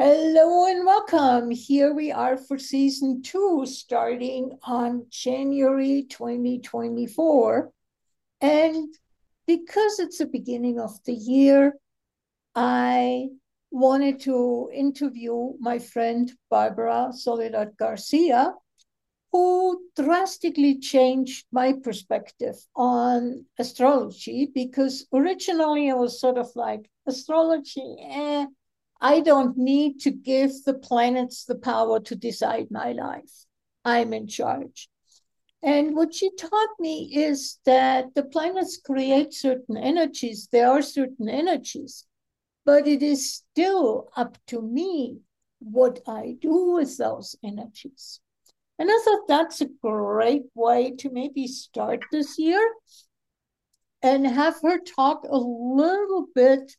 Hello and welcome. Here we are for season two, starting on January 2024. And because it's the beginning of the year, I wanted to interview my friend Barbara Soledad Garcia, who drastically changed my perspective on astrology because originally I was sort of like, astrology, eh, I don't need to give the planets the power to decide my life. I'm in charge. And what she taught me is that the planets create certain energies. There are certain energies, but it is still up to me what I do with those energies. And I thought that's a great way to maybe start this year and have her talk a little bit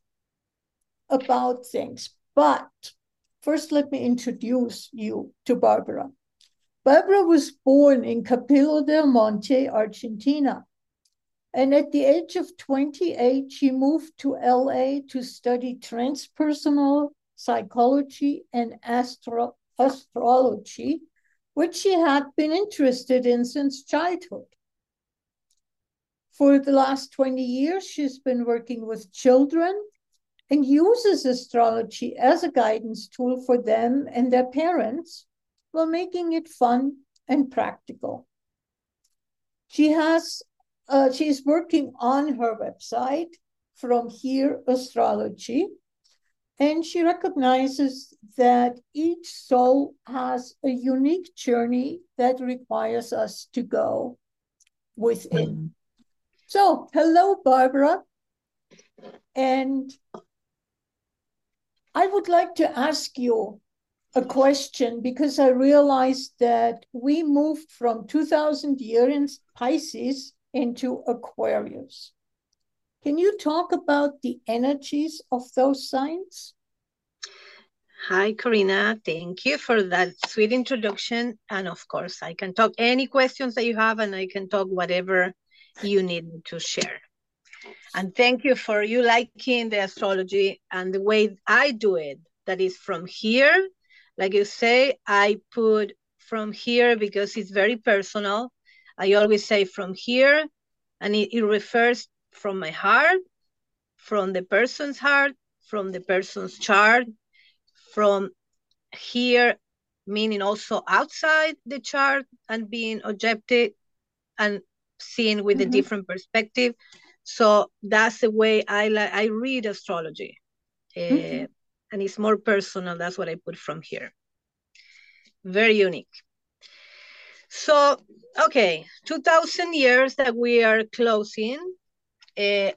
about things. But first, let me introduce you to Barbara. Barbara was born in Capilla del Monte, Argentina. And at the age of 28, she moved to LA to study transpersonal psychology and astro- astrology which she had been interested in since childhood. For the last 20 years, she's been working with children and uses astrology as a guidance tool for them and their parents while making it fun and practical. She has uh, she's working on her website from here astrology and she recognizes that each soul has a unique journey that requires us to go within. So, hello, Barbara. And I would like to ask you a question because I realized that we moved from 2000 years in Pisces into Aquarius. Can you talk about the energies of those signs? Hi, Corina. Thank you for that sweet introduction. And of course, I can talk any questions that you have, and I can talk whatever you need to share. And thank you for you liking the astrology and the way I do it. That is from here. Like you say, I put from here because it's very personal. I always say from here, and it, it refers from my heart, from the person's heart, from the person's chart, from here, meaning also outside the chart and being objective and seeing with mm-hmm. a different perspective. So that's the way I like I read astrology. Uh, mm-hmm. and it's more personal. That's what I put from here. Very unique. So, okay, 2000 years that we are closing uh,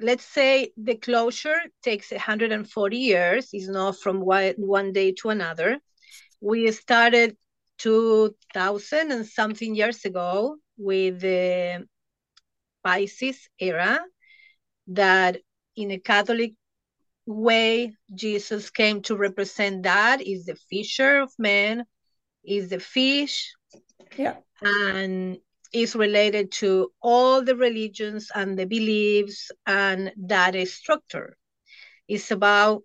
let's say the closure takes 140 years, it's not from one day to another. We started 2000 and something years ago with the Pisces era that in a Catholic way, Jesus came to represent that is the fisher of men, is the fish. Yeah. And is related to all the religions and the beliefs and that structure. It's about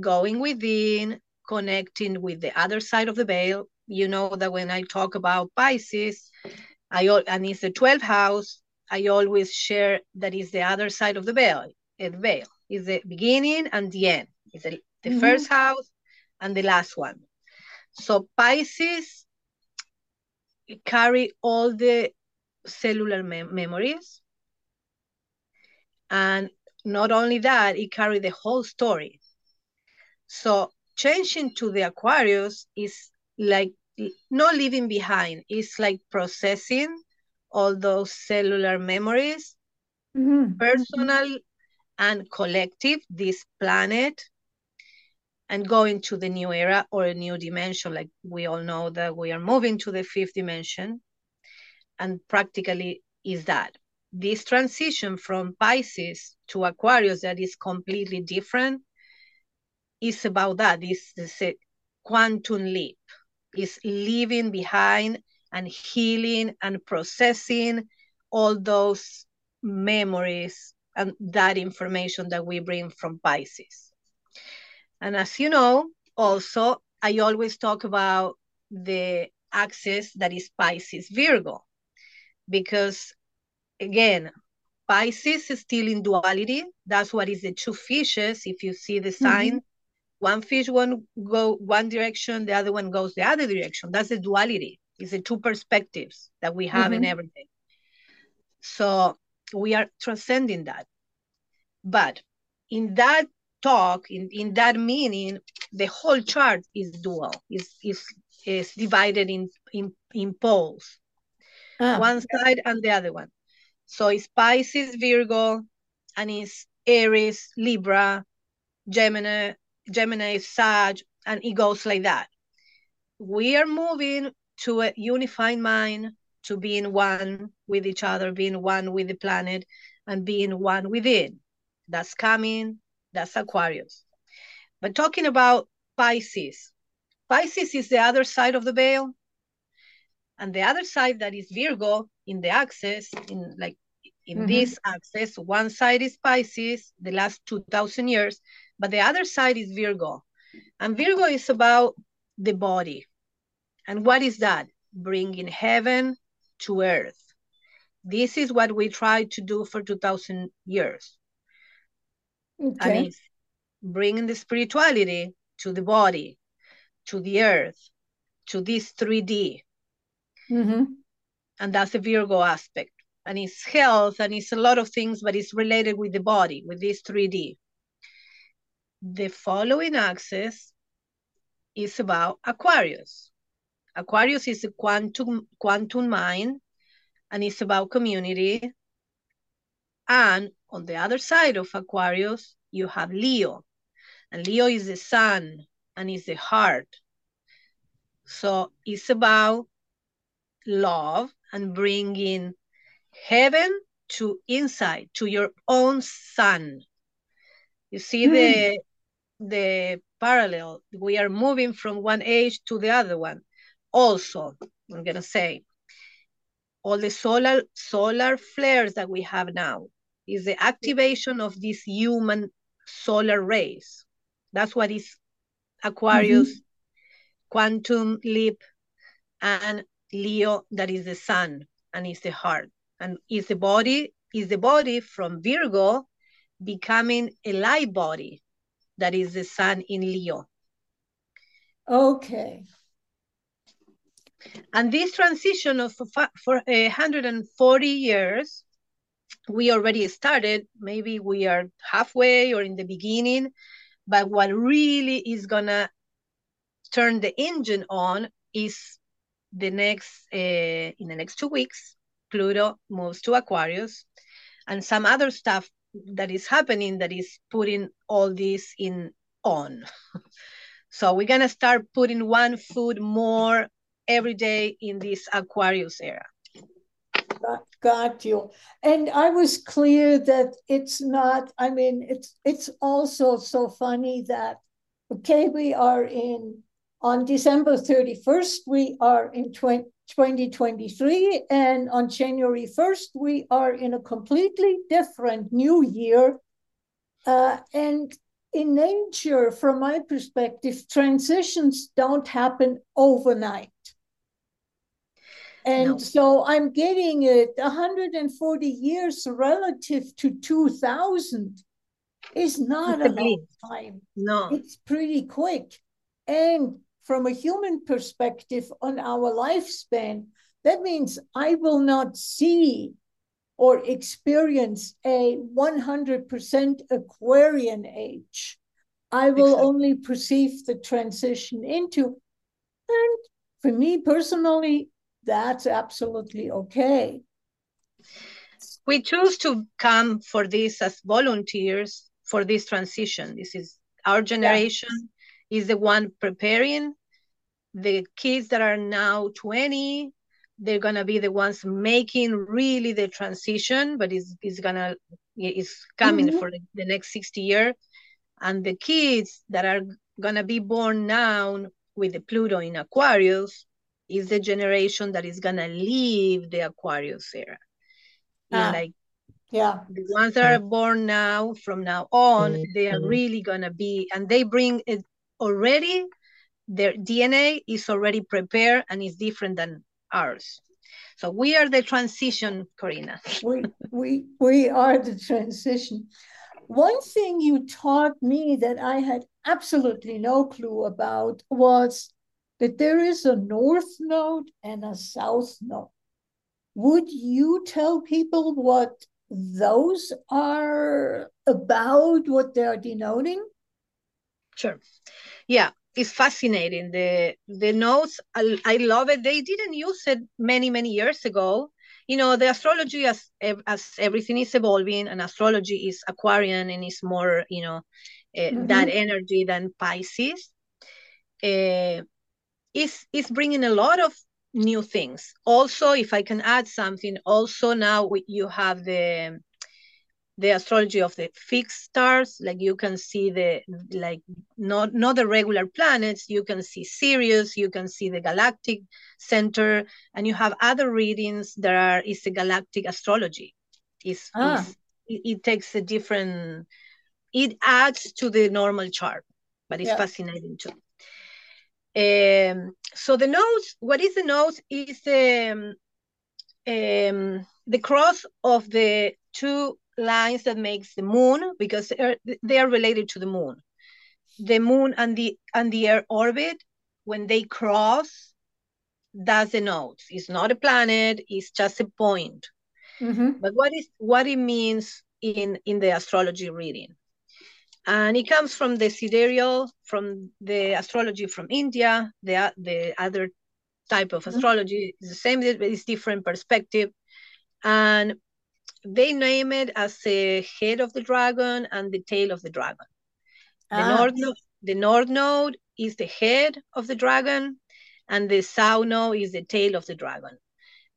going within, connecting with the other side of the veil. You know that when I talk about Pisces, I and it's the 12th house, I always share that is the other side of the veil. The veil is the beginning and the end. It's the, the mm-hmm. first house and the last one. So Pisces carry all the cellular mem memories. And not only that, it carried the whole story. So changing to the Aquarius is like not leaving behind. It's like processing all those cellular memories, mm -hmm. personal and collective, this planet, and going to the new era or a new dimension. Like we all know that we are moving to the fifth dimension and practically is that this transition from Pisces to Aquarius that is completely different is about that. This is a quantum leap. Is leaving behind and healing and processing all those memories and that information that we bring from Pisces. And as you know, also, I always talk about the axis that is Pisces Virgo, because again, Pisces is still in duality. That's what is the two fishes. If you see the sign, mm-hmm. one fish one go one direction, the other one goes the other direction. That's the duality. It's the two perspectives that we have mm-hmm. in everything. So we are transcending that. But in that talk, in, in that meaning, the whole chart is dual, is is is divided in in, in poles. Ah, one side and the other one. So it's Pisces, Virgo, and it's Aries, Libra, Gemini, Gemini, Sag, and it goes like that. We are moving to a unified mind, to being one with each other, being one with the planet, and being one within. That's coming, that's Aquarius. But talking about Pisces, Pisces is the other side of the veil. And the other side that is Virgo in the axis, in like in mm-hmm. this axis, one side is Pisces, the last 2000 years, but the other side is Virgo. And Virgo is about the body. And what is that? Bringing heaven to earth. This is what we tried to do for 2000 years. Okay. And it's bringing the spirituality to the body, to the earth, to this 3D. Mm-hmm. And that's the Virgo aspect. And it's health and it's a lot of things, but it's related with the body, with this 3D. The following axis is about Aquarius. Aquarius is a quantum quantum mind and it's about community. And on the other side of Aquarius, you have Leo. And Leo is the sun and is the heart. So it's about love and bringing heaven to inside, to your own sun. You see mm. the the parallel. We are moving from one age to the other one also, I'm gonna say, all the solar solar flares that we have now is the activation of these human solar rays. That's what is Aquarius, mm-hmm. quantum leap, and Leo, that is the sun and is the heart. And is the body, is the body from Virgo becoming a light body that is the sun in Leo. Okay. And this transition of for 140 years, we already started. Maybe we are halfway or in the beginning, but what really is gonna turn the engine on is the next uh, in the next two weeks. Pluto moves to Aquarius, and some other stuff that is happening that is putting all this in on. so we're gonna start putting one foot more every day in this Aquarius era. Got you. And I was clear that it's not, I mean, it's it's also so funny that okay, we are in on December 31st, we are in 20, 2023, and on January 1st, we are in a completely different new year. Uh, and in nature, from my perspective, transitions don't happen overnight. And no. so I'm getting it 140 years relative to 2000 is not a long time. No. It's pretty quick. And from a human perspective on our lifespan, that means I will not see or experience a 100% Aquarian age. I will exactly. only perceive the transition into. And for me personally, that's absolutely okay. We choose to come for this as volunteers for this transition. This is our generation yeah. is the one preparing the kids that are now 20 they're gonna be the ones making really the transition but it's, it's gonna it's coming mm-hmm. for the next 60 year and the kids that are gonna be born now with the pluto in aquarius is the generation that is gonna leave the Aquarius era. Ah, like yeah, the ones that are born now, from now on, mm-hmm. they are really gonna be, and they bring a, already their DNA is already prepared and is different than ours. So we are the transition, Corina. we we we are the transition. One thing you taught me that I had absolutely no clue about was there is a north node and a south node. Would you tell people what those are about, what they're denoting? Sure. Yeah, it's fascinating. The the nodes, I, I love it. They didn't use it many many years ago. You know, the astrology as as everything is evolving, and astrology is Aquarian and is more you know uh, mm-hmm. that energy than Pisces. Uh, is is bringing a lot of new things. Also, if I can add something, also now we, you have the the astrology of the fixed stars like you can see the like not not the regular planets you can see sirius you can see the galactic center and you have other readings that are is the galactic astrology is, ah. it, it, takes a different it adds to the normal chart but it's yeah. fascinating too um, so the nodes what is the nodes is um, um, the cross of the two lines that makes the moon because they are, they are related to the moon. The moon and the and the Earth orbit, when they cross, that's the nodes. It's not a planet, it's just a point. Mm-hmm. But what is what it means in in the astrology reading? And it comes from the sidereal, from the astrology from India, the the other type of mm-hmm. astrology is the same, but it's different perspective. And they name it as the head of the dragon and the tail of the dragon. The ah. north node, the north node is the head of the dragon, and the south node is the tail of the dragon.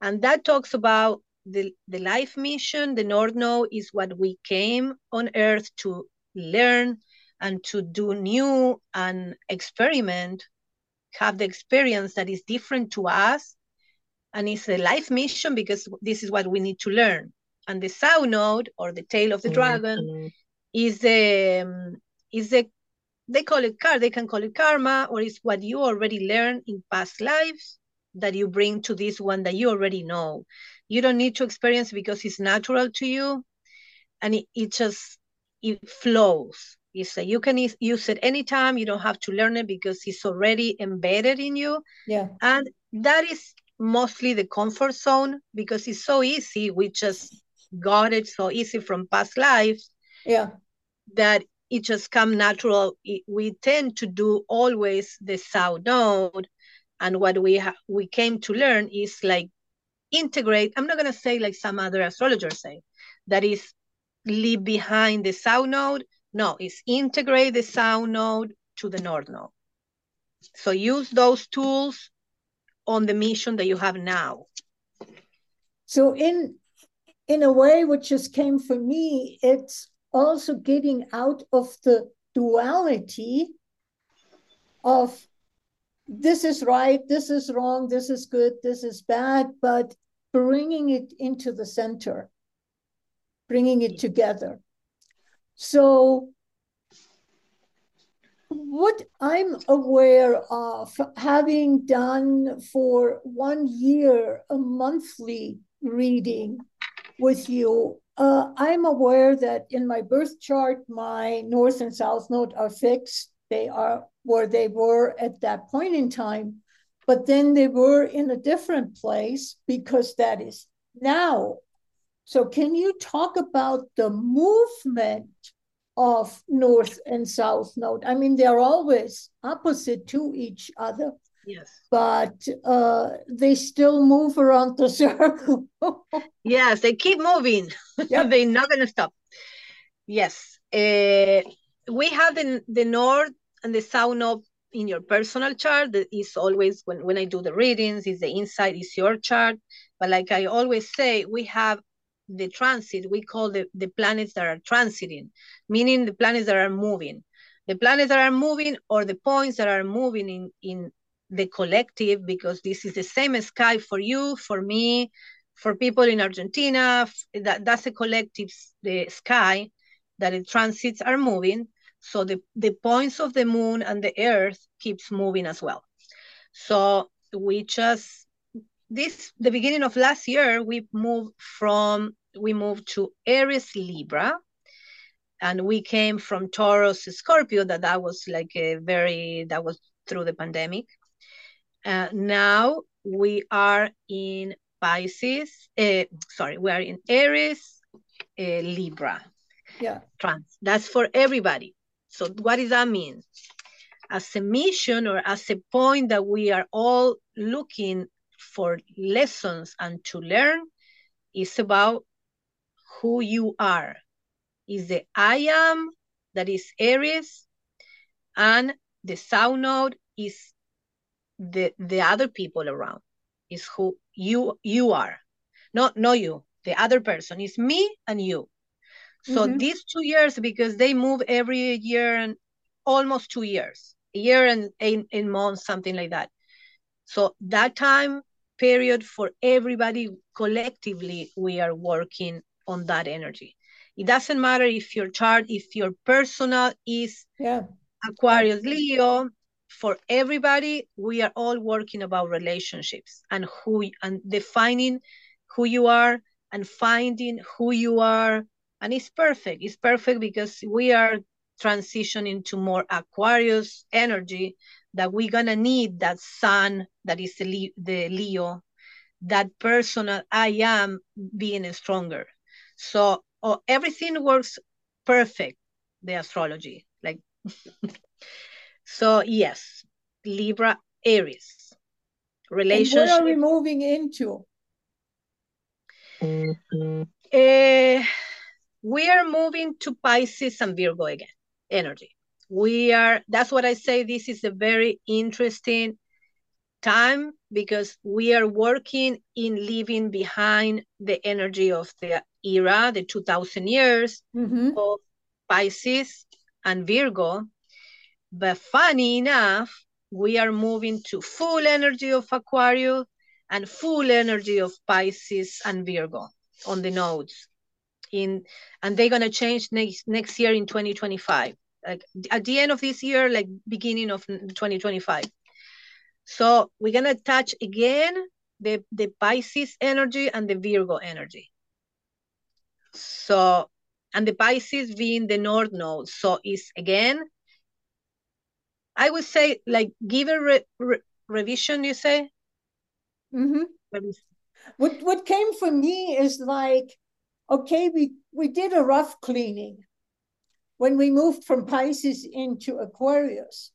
And that talks about the, the life mission. The north node is what we came on earth to learn and to do new and experiment, have the experience that is different to us. And it's a life mission because this is what we need to learn and the south node or the tail of the dragon mm-hmm. is the um, is the they call it car they can call it karma or it's what you already learned in past lives that you bring to this one that you already know you don't need to experience because it's natural to you and it, it just it flows. You say you can use it anytime. You don't have to learn it because it's already embedded in you. Yeah. And that is mostly the comfort zone because it's so easy. We just got it so easy from past lives yeah. that it just come natural. We tend to do always the south node. And what we ha- we came to learn is like integrate i'm not going to say like some other astrologers say that is leave behind the south node. No it's integrate the south node to the north node. So use those tools on the mission that you have now. So in in a way which just came for me, it's also getting out of the duality of this is right, this is wrong, this is good, this is bad, but bringing it into the center, bringing it together. So, what I'm aware of, having done for one year a monthly reading with you. Uh, I'm aware that in my birth chart, my north and south node are fixed. They are where they were at that point in time, but then they were in a different place because that is now. So, can you talk about the movement of north and south node? I mean, they're always opposite to each other. Yes. But uh, they still move around the circle. yes, they keep moving. Yep. They're not going to stop. Yes. Uh, we have the, the north and the south node in your personal chart. That is always when, when I do the readings, is the inside is your chart. But like I always say, we have the transit, we call the, the planets that are transiting, meaning the planets that are moving. The planets that are moving or the points that are moving in, in the collective because this is the same sky for you, for me, for people in Argentina. That, that's a collective the sky that the transits are moving. So the, the points of the moon and the earth keeps moving as well. So we just this the beginning of last year we moved from we moved to Aries Libra and we came from Taurus Scorpio that that was like a very that was through the pandemic. Uh, now we are in Pisces, uh, sorry, we are in Aries, uh, Libra. Yeah. Trans. That's for everybody. So what does that mean? As a mission or as a point that we are all looking for lessons and to learn is about who you are. Is the I am that is Aries, and the south Node is the the other people around. Is who you you are, not not you. The other person is me and you. So mm -hmm. these two years, because they move every year and almost two years, a year and eight, eight months, something like that. So that time period for everybody collectively, we are working on that energy. It doesn't matter if your chart, if your personal is yeah. Aquarius Leo, for everybody, we are all working about relationships and who and defining who you are and finding who you are. And it's perfect. It's perfect because we are transitioning to more Aquarius energy that we're gonna need that sun that is the, the Leo, that personal I am being stronger. So oh, everything works perfect, the astrology. Like so yes, Libra Aries. Relationship. And what are we moving into? Uh, we are moving to Pisces and Virgo again, energy. We are, that's what I say, this is a very interesting time because we are working in leaving behind the energy of the era, the 2000 years mm-hmm. of Pisces and Virgo. But funny enough, we are moving to full energy of Aquarius and full energy of Pisces and Virgo on the nodes. In and they're gonna change next next year in 2025. Like at the end of this year, like beginning of 2025. So we're gonna touch again the, the Pisces energy and the Virgo energy. So, and the Pisces being the North Node. So it's again, I would say like give a re, re, revision, you say? Mm-hmm. What, what came for me is like, okay, we, we did a rough cleaning when we moved from Pisces into Aquarius.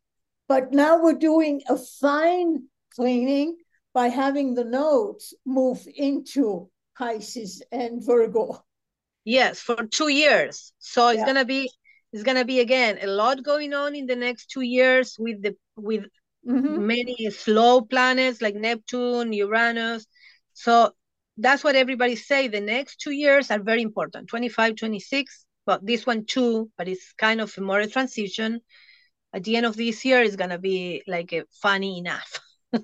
But now we're doing a fine cleaning by having the nodes move into Pisces and Virgo. Yes, for two years. So it's yeah. gonna be it's gonna be again a lot going on in the next two years with the with mm-hmm. many slow planets like Neptune, Uranus. So that's what everybody say. The next two years are very important. 25, 26, but this one too, but it's kind of more a transition at the end of this year is gonna be like funny enough.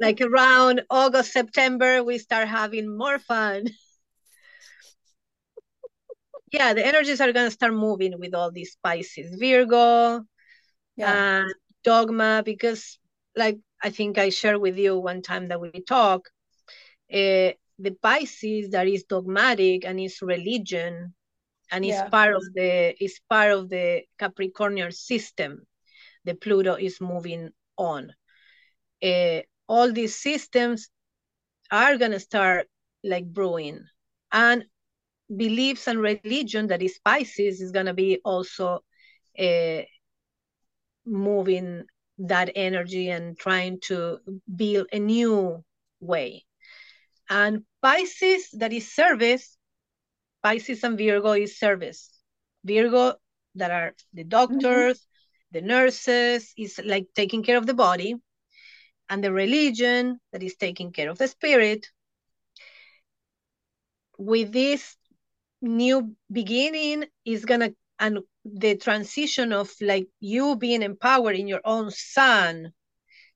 like around August, September, we start having more fun. yeah, the energies are gonna start moving with all these Pisces, Virgo, yeah. and dogma, because like I think I shared with you one time that we talk, uh, the Pisces that is dogmatic and is religion and yeah. it's part of the it's part of the Capricornian system. The Pluto is moving on. Uh, all these systems are gonna start like brewing, and beliefs and religion that is Pisces is gonna be also uh, moving that energy and trying to build a new way. And Pisces that is service Pisces and Virgo is service. Virgo, that are the doctors, mm-hmm. the nurses, is like taking care of the body, and the religion that is taking care of the spirit. With this new beginning is gonna and the transition of like you being empowered in your own sun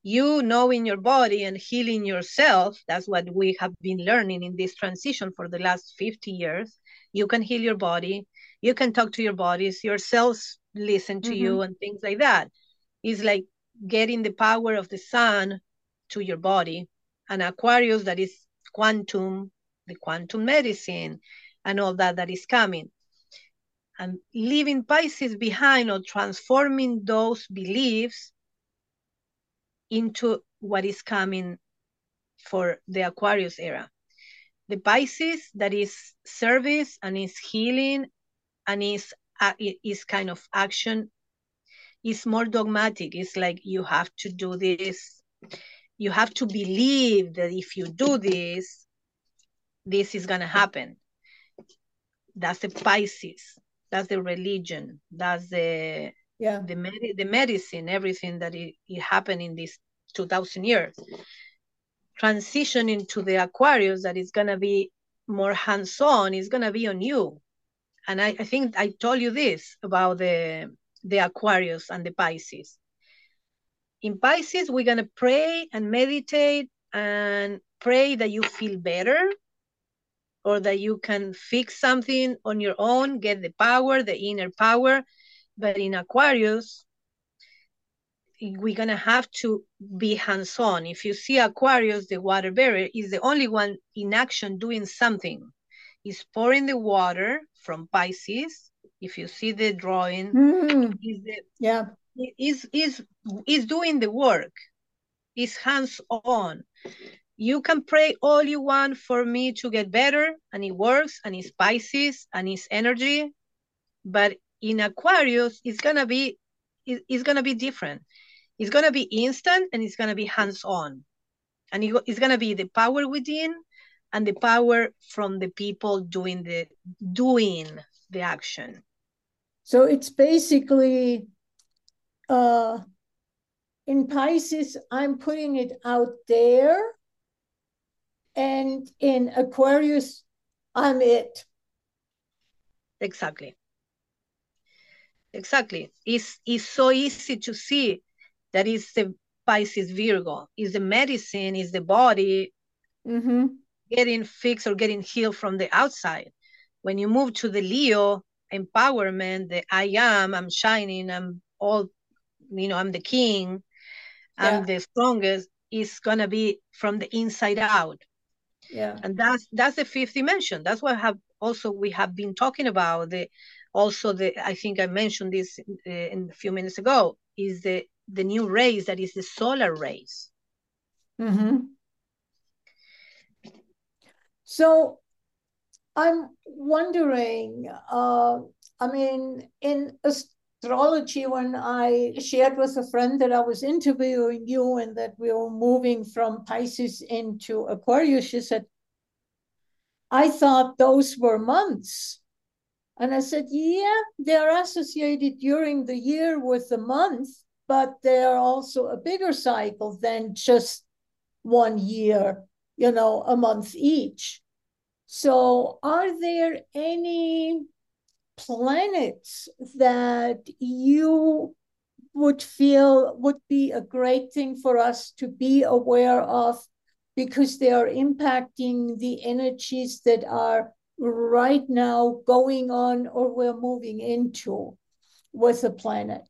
you knowing your body and healing yourself that's what we have been learning in this transition for the last 50 years you can heal your body. You can talk to your bodies. Your cells listen to mm-hmm. you and things like that. It's like getting the power of the sun to your body. And aquarius that is quantum the quantum medicine and all that that is coming. And leaving pisces behind or transforming those beliefs into what is coming for the aquarius era the pisces that is service and is healing and is uh, is kind of action. Is more dogmatic. It's like you have to do this. You have to believe that if you do this this is going to happen. That's the pisces. That's the religion. That's the yeah. the, med- the medicine everything that it, it happened in these 2000 years transitioning into the aquarius that is going to be more hands-on is going to be on you and I, I think I told you this about the the Aquarius and the Pisces. In Pisces, we're gonna pray and meditate and pray that you feel better or that you can fix something on your own, get the power, the inner power. But in Aquarius, we're gonna have to be hands-on. If you see Aquarius, the water bearer is the only one in action doing something. He's pouring the water from Pisces. If you see the drawing, mm. is the, yeah, is is is doing the work. Is hands on. You can pray all you want for me to get better, and it works, and it's Pisces, and it's energy. But in Aquarius, it's gonna be it's gonna be different. It's gonna be instant, and it's gonna be hands on, and it's gonna be the power within and the power from the people doing the doing the action. So it's basically uh in pisces i'm putting it out there and in aquarius i'm it. Exactly. Exactly. It's, it's so easy to see that is the pisces virgo is the medicine is the body mm-hmm getting fixed or getting healed from the outside. When you move to the Leo empowerment, the I am, I'm shining, I'm all, you know, I'm the king, I'm the strongest, is gonna be from the inside out. Yeah. And that's that's the fifth dimension. That's what have also we have been talking about. The also the I think I mentioned this uh, in a few minutes ago is the the new rays that is the solar rays. Mm-hmm. So I'm wondering, uh, I mean, in astrology, when I shared with a friend that I was interviewing you and that we were moving from Pisces into Aquarius, she said, I thought those were months. And I said, yeah, they're associated during the year with the month, but they're also a bigger cycle than just one year you know, a month each. So, are there any planets that you would feel would be a great thing for us to be aware of because they are impacting the energies that are right now going on or we're moving into with the planet?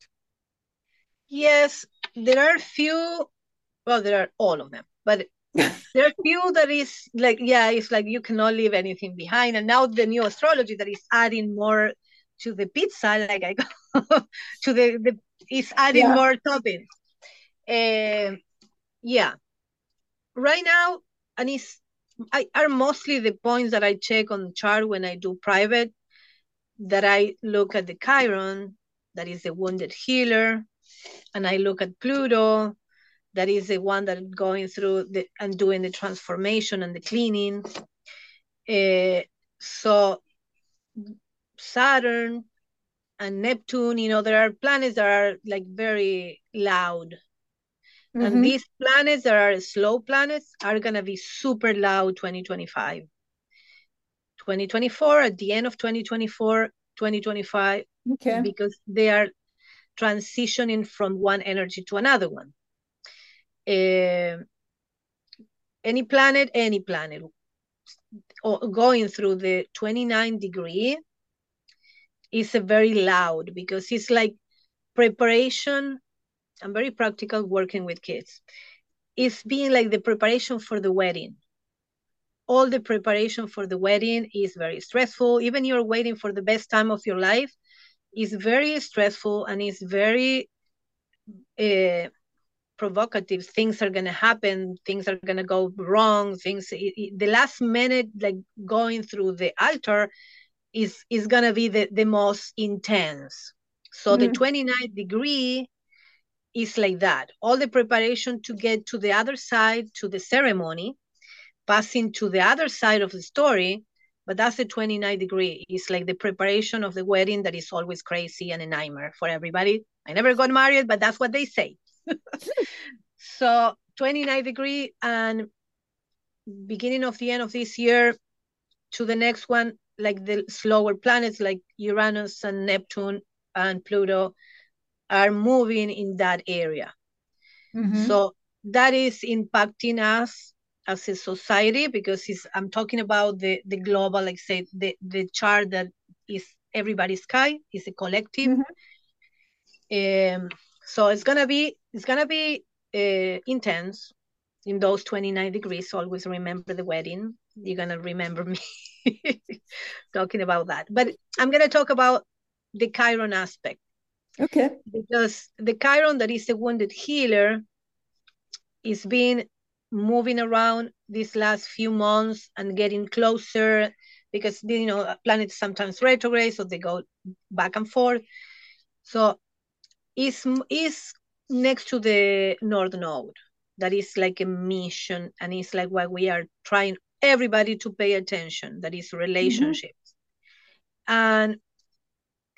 Yes, there are few, well, there are all of them, but there are few that is like yeah it's like you cannot leave anything behind. And now the new astrology that is adding more to the pizza like i go to the, the is adding yeah. more toppings. Uh, yeah. Right now and it's I, are mostly the points that i check on the chart when i do private that i look at the chiron that is the wounded healer and i look at pluto that is the one that going through the and doing the transformation and the cleaning. Uh, so Saturn and Neptune, you know, there are planets that are like very loud. Mm-hmm. And these planets that are slow planets are going to be super loud 2025. 2024, at the end of 2024, 2025, okay. because they are transitioning from one energy to another one uh, any planet, any planet, or going through the 29 degree is a very loud because it's like preparation. I'm very practical working with kids. It's being like the preparation for the wedding. All the preparation for the wedding is very stressful. Even you're waiting for the best time of your life is very stressful and it's very uh, provocative. Things are going to happen things are going to go wrong things it, it, the last minute like going through the altar is is going to be the, the most intense. So mm. the 29th degree is like that. All the preparation to get to the other side to the ceremony passing to the other side of the story but that's the 29 degree. It's like the preparation of the wedding that is always crazy and a nightmare for everybody. I never got married but that's what they say. So 29 degree and beginning of the end of this year to the next one like the slower planets like uranus and neptune and pluto are moving in that area. Mm-hmm. so that is impacting us as a society because i'm talking about the the global like say the the chart that is everybody's sky is a collective mm-hmm. um so it's gonna be it's gonna be uh, intense in those 29 degrees. Always remember the wedding. You're gonna remember me talking about that. But I'm gonna talk about the Chiron aspect. Okay. Because the Chiron that is a wounded healer is being moving around these last few months and getting closer because you know planets sometimes retrograde so they go back and forth. So is is next to the north node that is like a mission and it's like what we are trying everybody to pay attention that is relationships. Mm-hmm. and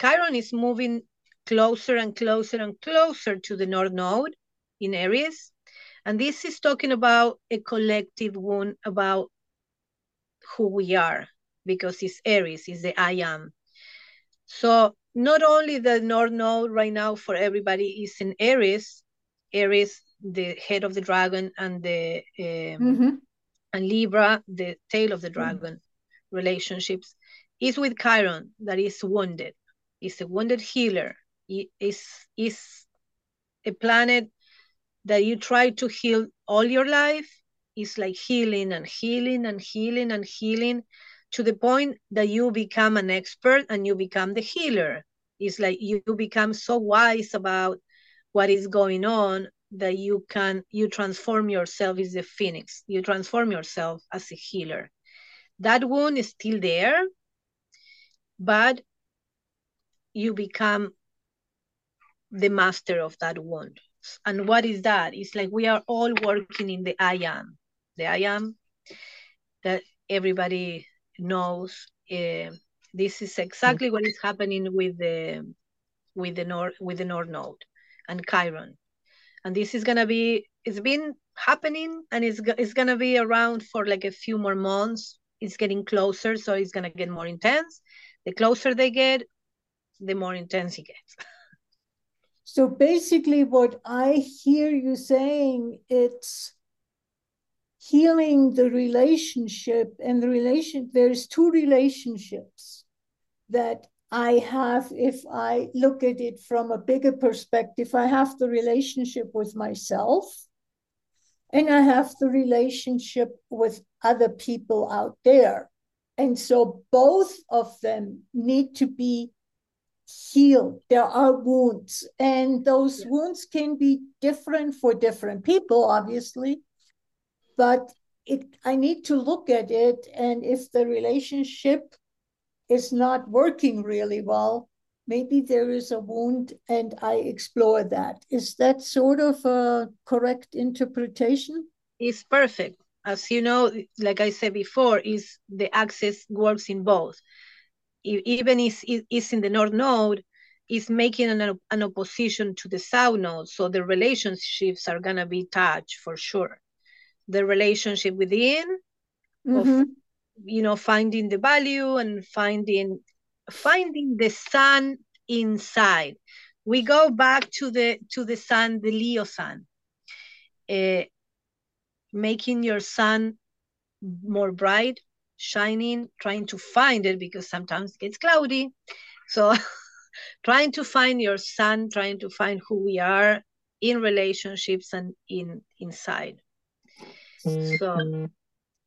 chiron is moving closer and closer and closer to the north node in aries and this is talking about a collective wound about who we are because it's aries it's the i am so not only the North Node right now for everybody is in Aries, Aries, the head of the dragon, and the um, mm-hmm. and Libra, the tail of the mm-hmm. dragon, mm-hmm. relationships is with Chiron that is wounded. Is a wounded healer. Is is a planet that you try to heal all your life. Is like healing and healing and healing and healing to the point that you become an expert and you become the healer. It's like you become so wise about what is going on that you can you transform yourself as a phoenix. You transform yourself as a healer. That wound is still there, but you become the master of that wound. And what is that? It's like we are all working in the I am. The I am that everybody knows uh, this is exactly what is happening with the with the north with the north node and chiron and this is gonna be it's been happening and it's, it's gonna be around for like a few more months it's getting closer so it's gonna get more intense the closer they get the more intense it gets so basically what i hear you saying it's healing the relationship and the relation there's two relationships that i have if i look at it from a bigger perspective. I have the relationship with myself and i have the relationship with other people out there. And so both of them need to be healed there are wounds and those yeah. wounds can be different for different people obviously but it I need to look at it and if the relationship is not working really well, maybe there is a wound and I explore that. Is that sort of a correct interpretation? It's perfect. As you know, like I said before, is the axis works in both. Even if it's in the north node, is making an, an opposition to the south node. So the relationships are gonna be touched for sure the relationship within mm-hmm. of you know finding the value and finding finding the sun inside we go back to the to the sun the leo sun uh, making your sun more bright shining trying to find it because sometimes it gets cloudy So trying to find your sun, trying to find who we are in relationships and in inside. So mm-hmm.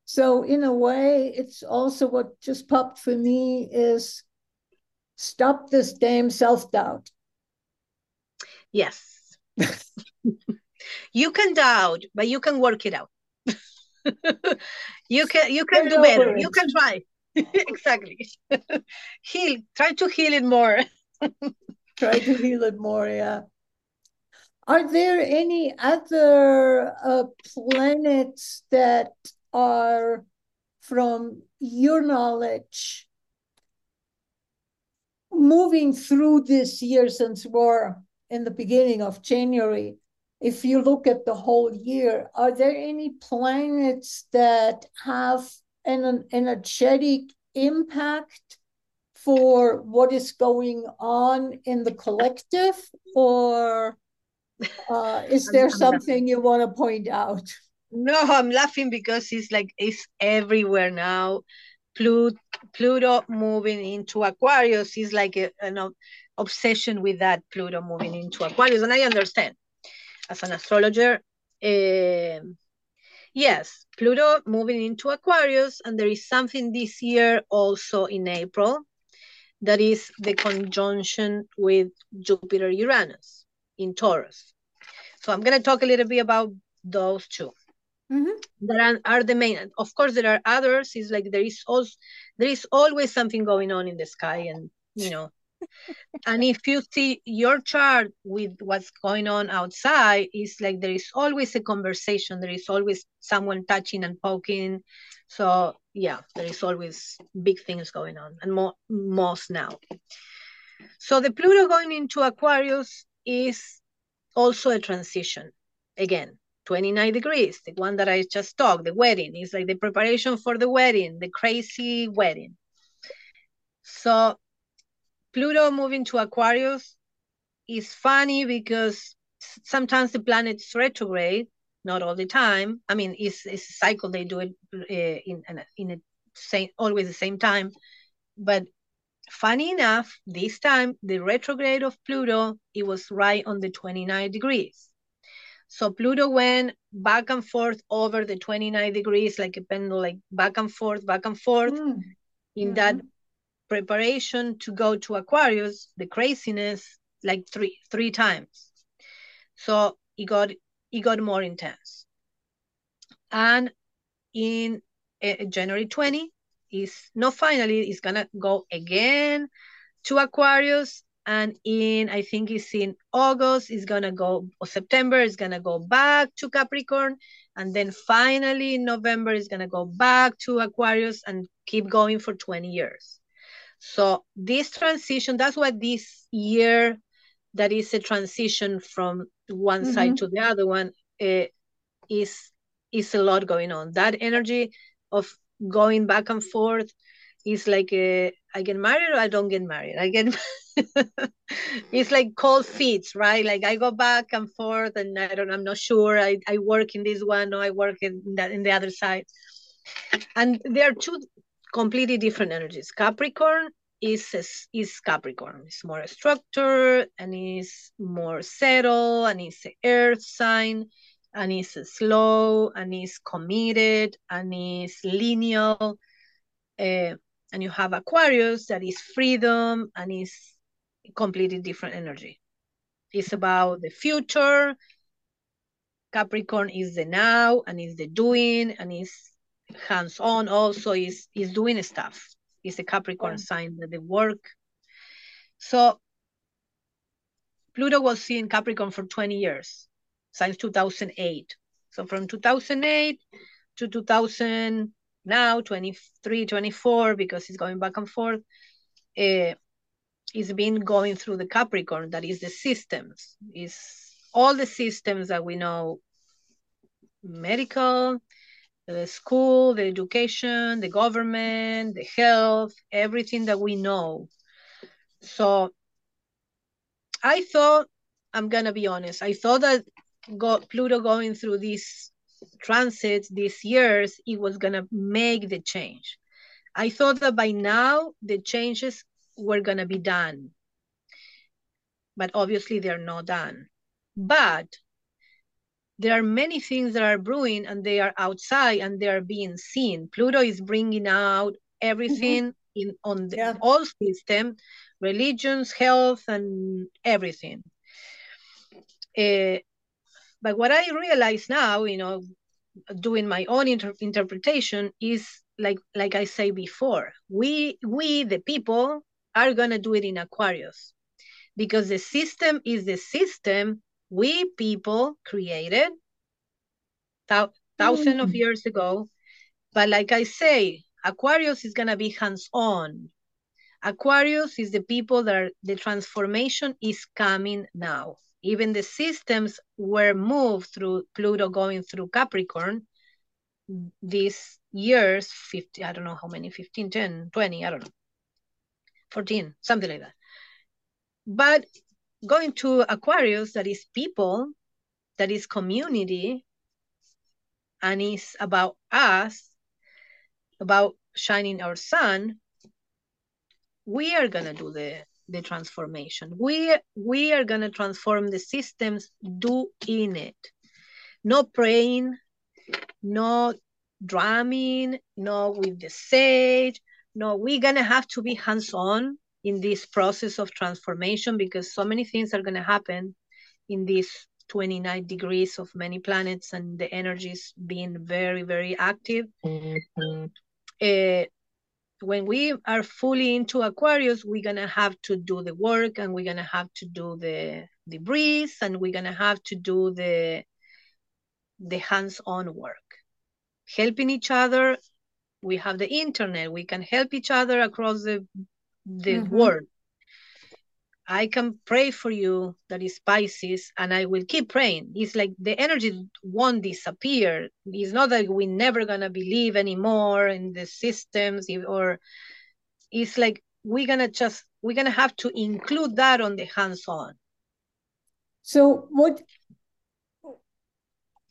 so in a way, it's also what just popped for me is stop this damn self-doubt. Yes. you can doubt, but you can work it out. you can you can Get do better. It. You can try. exactly. heal. Try to heal it more. try to heal it more, yeah. Are there any other uh, planets that are, from your knowledge, moving through this year since we're in the beginning of January? If you look at the whole year, are there any planets that have an energetic impact for what is going on in the collective? Or uh, is there something you want to point out? No i'm laughing because it's like it's everywhere now. Pluto pluto moving into aquarius is like a, an obsession with that pluto moving into aquarius and i understand as an astrologer uh, Yes, Pluto moving into Aquarius, and there is something this year also in April that is the conjunction with Jupiter Uranus in Taurus. So I'm going to talk a little bit about those 2 mm-hmm. That are, are, the main. Of course, there are others. It's like there is also there is always something going on in the sky, and you know and if you see your chart with what's going on outside, it's like there is always a conversation. There is always someone touching and poking. So yeah, there is always big things going on, and more most now. So the Pluto going into Aquarius is also a transition. Again, 29 degrees, the one that I just talked, the wedding is like the preparation for the wedding, the crazy wedding. So Pluto moving to Aquarius is funny because sometimes the planet's retrograde, not all the time. I mean, it's, it's a cycle. They do it uh, in in a same always the same time. But funny enough, this time the retrograde of Pluto it was right on the 29 degrees. So Pluto went back and forth over the 29 degrees, like a pendulum, like back and forth, back and forth mm. in mm-hmm. that preparation to go to Aquarius, the craziness, like three three times. So it got it got more intense. And in uh, January 20 is not finally it's gonna go again to Aquarius and in I think it's in August it's gonna go or September it's gonna go back to Capricorn and then finally in November it's gonna go back to Aquarius and keep going for 20 years. So this transition, that's what this year that is a transition from one mm-hmm. side to the other one uh, is is a lot going on. That energy of going back and forth is like a, I get married or I don't get married. I get it's like cold feet, right? Like I go back and forth and I don't I'm not sure. I, I work in this one or I work in that in the other side. And there are two completely different energies. Capricorn is is Capricorn. It's more structured and is more settled and is an earth sign and is slow and is committed and is lineal. Uh, and you have Aquarius that is freedom and is completely different energy. It's about the future. Capricorn is the now and is the doing and is hands on also is is doing stuff. Is a capricorn sign that they work. So pluto was seen capricorn for 20 years since 2008 so from 2008 to 2000 now 23 24 because it's going back and forth uh, it's been going through the capricorn that is the systems. Is all the systems that we know medical the school, the education, the government, the health, everything that we know. So I thought, I'm gonna be honest, I thought that go, Pluto going through these transits, these years, it was gonna make the change. I thought that by now the changes were going to be done. But obviously, they're not done. But there are many things that are brewing and they are outside and they are being seen. Pluto is bringing out everything mm-hmm. in on the yeah. all system, religions, health, and everything. Uh, but what I realize now, you know, doing my own inter- interpretation is like like I say before, we we the people are gonna do it in Aquarius because the system is the system we people created th- thousands mm. of years ago. But like I say, Aquarius is gonna be hands-on. Aquarius is the people that are, the transformation is coming now. Even the systems were moved through Pluto going through Capricorn these years, 50, I don't know how many, 15, 10, 20, I don't know, 14, something like that. But going to Aquarius, that is people, that is community, and is about us, about shining our sun, we are gonna do the the transformation. We we are gonna transform the systems Do in it. No praying, no drumming, no with the sage. No, we're gonna have to be hands-on in this process of transformation because so many things are gonna happen in these 29 degrees of many planets and the energies being very, very active. Mm-hmm. Uh, when we are fully into Aquarius, we're gonna have to do the work and we're gonna have to do the the breeze and we're gonna have to do the the hands-on work. Helping each other. We have the internet, we can help each other across the the mm-hmm. world. I can pray for you that is Pisces, and I will keep praying. It's like the energy won't disappear. It's not that we're never gonna believe anymore in the systems, or it's like we're gonna just we're gonna have to include that on the hands-on. So what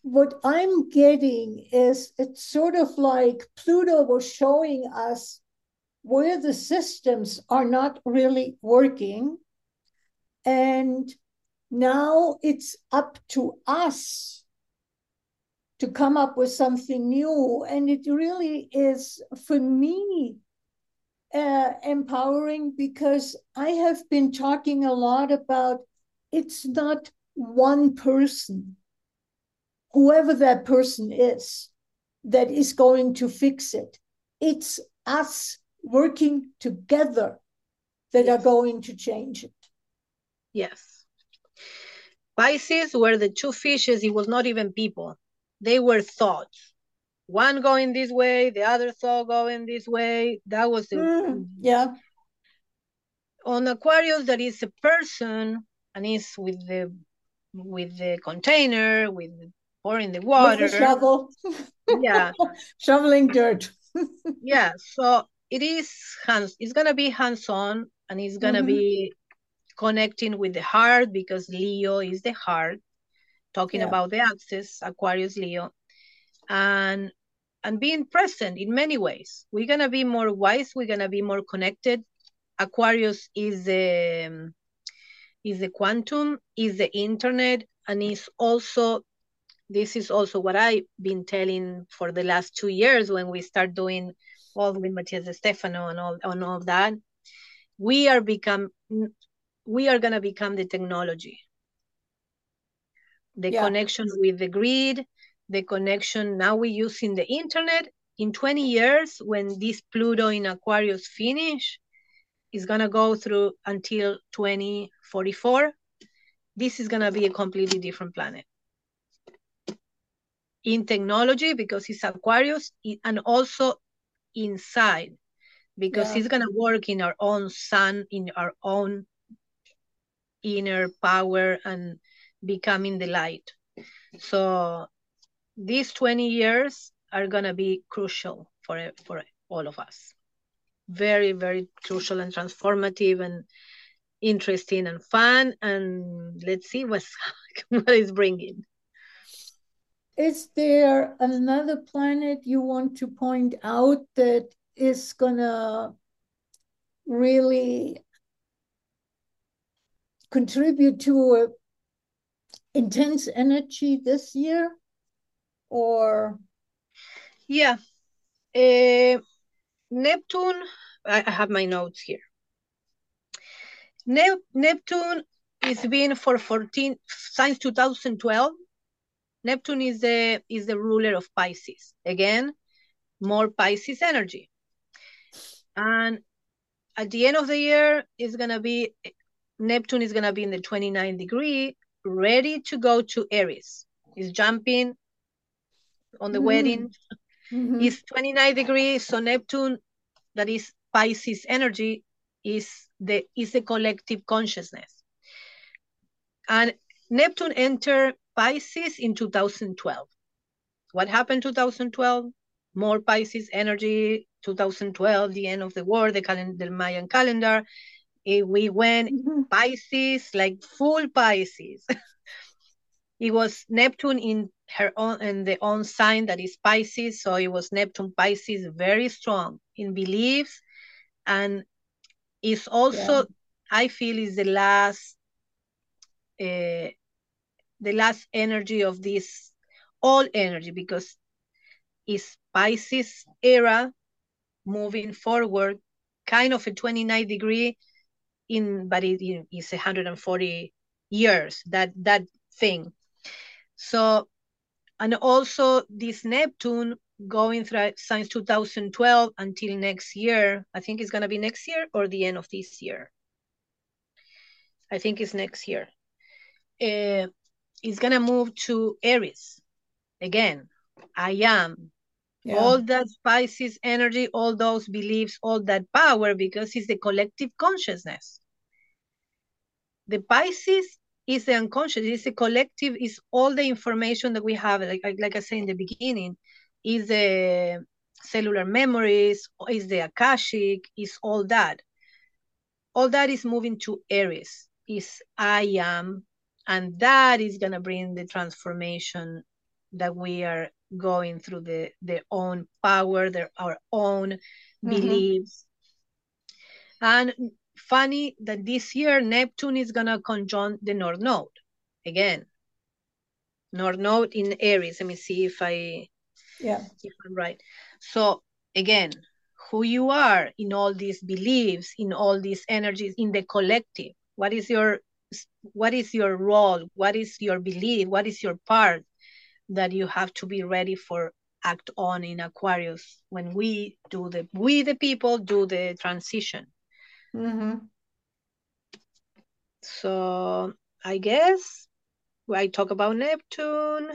what I'm getting is it's sort of like Pluto was showing us where the systems are not really working and now it's up to us to come up with something new. And it really is, for me, uh, empowering because I have been talking a lot about it's not one person, whoever that person is, that is going to fix it. It's us working together that are going to change it. Yes. Pisces were the two fishes, it was not even people. They were thoughts. One going this way, the other thought going this way. That was the mm, yeah. On Aquarius, there is a person and is with the with the container, with pouring the water. With the shovel. Yeah. Shoveling dirt. yeah. So it is hands, it's gonna be hands-on and it's gonna mm -hmm. be connecting with the heart because Leo is the heart, talking yeah. about the axis, Aquarius, Leo, and and being present in many ways. We're gonna be more wise. We're gonna be more connected. Aquarius is the is the quantum, is the internet, and is also this is also what I've been telling for the last two years when we start doing all with Matias Stefano and all and all that. We are become we are going to become the technology the yeah. connection with the grid the connection now we're using the internet in 20 years when this pluto in aquarius finish is going to go through until 2044 this is going to be a completely different planet in technology because it's aquarius and also inside because yeah. it's going to work in our own sun in our own inner power and becoming the light. So these 20 years are going to be crucial for, for all of us. Very, very crucial and transformative and interesting and fun. And let's see what's, what is bringing. Is there another planet you want to point out that is going to really contribute to a intense energy this year? Or? Yeah. Uh, neptune I, I have my notes here. Ne neptune is been for 14 since 2012 neptune is the is the ruler of pisces again more pisces energy and at the end of the year is gonna be Neptune is gonna be in the 29 degree, ready to go to Aries. Is jumping on the mm. wedding. Mm-hmm. It's 29 degrees, so Neptune, that is Pisces energy, is the is the collective consciousness. And Neptune entered Pisces in 2012. What happened 2012? More Pisces energy, 2012, the end of the war, the, calendar, the Mayan calendar. It, we went mm-hmm. Pisces, like full Pisces. it was Neptune in her own in the own sign that is Pisces, so it was Neptune Pisces, very strong in beliefs, and it's also yeah. I feel is the last, uh, the last energy of this all energy because it's Pisces era moving forward, kind of a 29 degree in, but it is 140 years, that, that thing. So, and also this Neptune going through since 2012 until next year. I think it's going to be next year or the end of this year. I think it's next year. Uh, it's going to move to Aries again. I am yeah. all that Pisces energy, all those beliefs, all that power, because it's the collective consciousness. The Pisces is the unconscious, it's the collective, is all the information that we have, like, like I said in the beginning, is the cellular memories, is the Akashic, is all that. All that is moving to Aries, is I am, and that is gonna bring the transformation that we are going through the their own power, their our own mm-hmm. beliefs. And funny that this year Neptune is gonna conjunct the North Node again. North Node in Aries. Let me see if I yeah if I'm right. So again, who you are in all these beliefs, in all these energies, in the collective. What is your what is your role? What is your belief? What is your part? that you have to be ready for act on in Aquarius when we do the we the people do the transition. Mm-hmm. So I guess I talk about Neptune,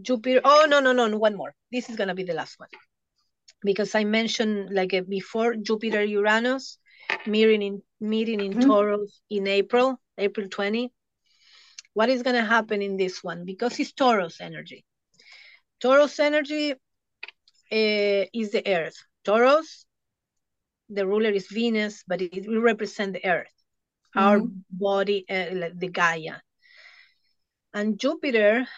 Jupiter. Oh no no no one more. This is gonna be the last one because I mentioned like before Jupiter Uranus meeting in meeting in mm-hmm. Taurus in April April twenty what is going to happen in this one? Because it's Taurus energy. Taurus energy uh, is the earth. Taurus, the ruler is Venus, but it will represent the earth, mm-hmm. our body, uh, the Gaia. And Jupiter,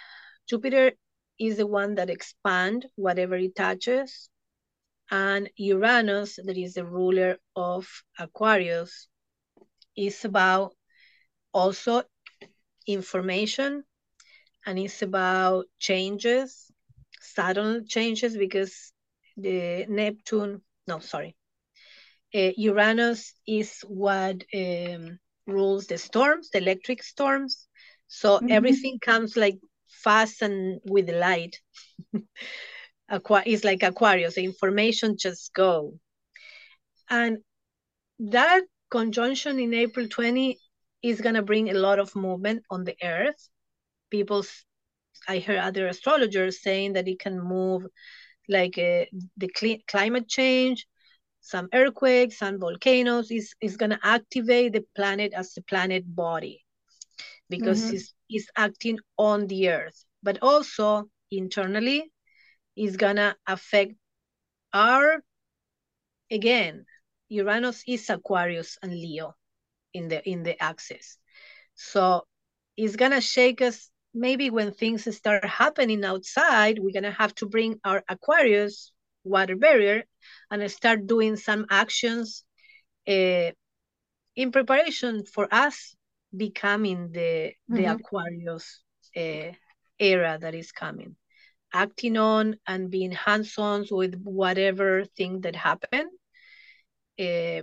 Jupiter is the one that expand whatever it touches. And Uranus, that is the ruler of Aquarius, is about also information and it's about changes, sudden changes because the Neptune, no, sorry, uh, Uranus is what um, rules the storms, the electric storms. So mm-hmm. everything comes like fast and with light. It's like Aquarius, the information just go. And that conjunction in April 20 is going to bring a lot of movement on the earth. People, I heard other astrologers saying that it can move like uh, the cl- climate change, some earthquakes, some volcanoes. is is going to activate the planet as a planet body because mm-hmm. it's, it's acting on the earth, but also internally is to affect our, again, Uranus is Aquarius and Leo in the in the axis so it's gonna shake us maybe when things start happening outside we're gonna have to bring our aquarius water barrier and start doing some actions uh, in preparation for us becoming the the Mhm. Aquarius uh, era that is coming, acting on and being hands-on with whatever thing that happened. Uh,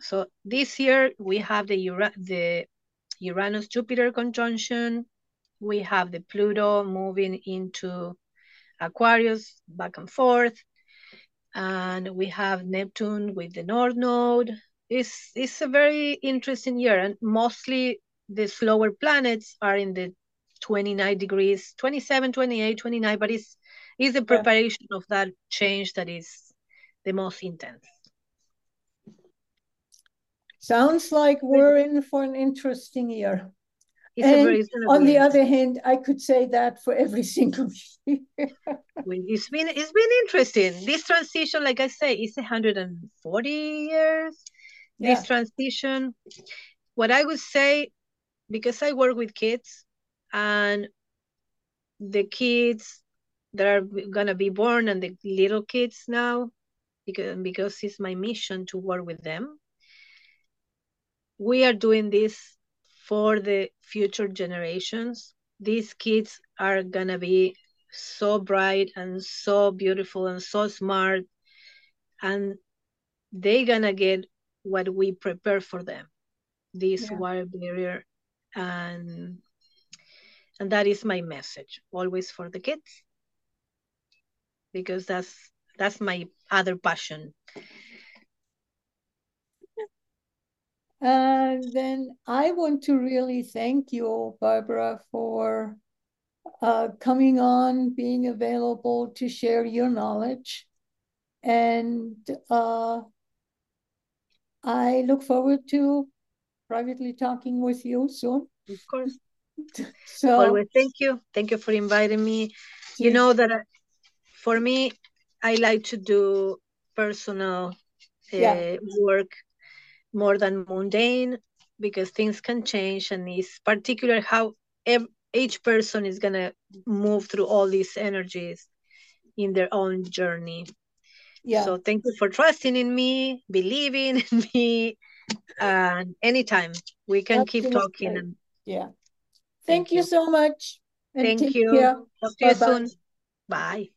so this year we have the Ura- the Uranus Jupiter conjunction. We have the Pluto moving into Aquarius back and forth. And we have Neptune with the North Node. It's, it's a very interesting year, and mostly the slower planets are in the 29 degrees, 27, 28, 29, but it's, it's the preparation of that change that is the most intense. Sounds like we're in for an interesting year. It's a And on the other hand, I could say that for every single year. Well, It's been it's been interesting. This transition, like I say, is 140 years. Yeah. This transition, what I would say, because I work with kids, and the kids that are gonna be born and the little kids now, because because it's my mission to work with them. We are doing this for the future generations. These kids are gonna be so bright and so beautiful and so smart and they gonna get what we prepare for them this Yeah. water barrier and and that is my message always for the kids because that's that's my other passion And then I want to really thank you, Barbara, for uh, coming on, being available to share your knowledge. And uh, I look forward to privately talking with you soon. of course So, always thank you. Thank you for inviting me. You know that I- for me i like to do personal uh, Yeah. work more than mundane because things can change and it's particular how ev- each person is gonna move through all these energies in their own journey. Yeah, so thank you for trusting in me believing in me and anytime we can keep talking and yeah. Thank Thank you you. so much. and thank you care. talk to you Bye-bye. soon bye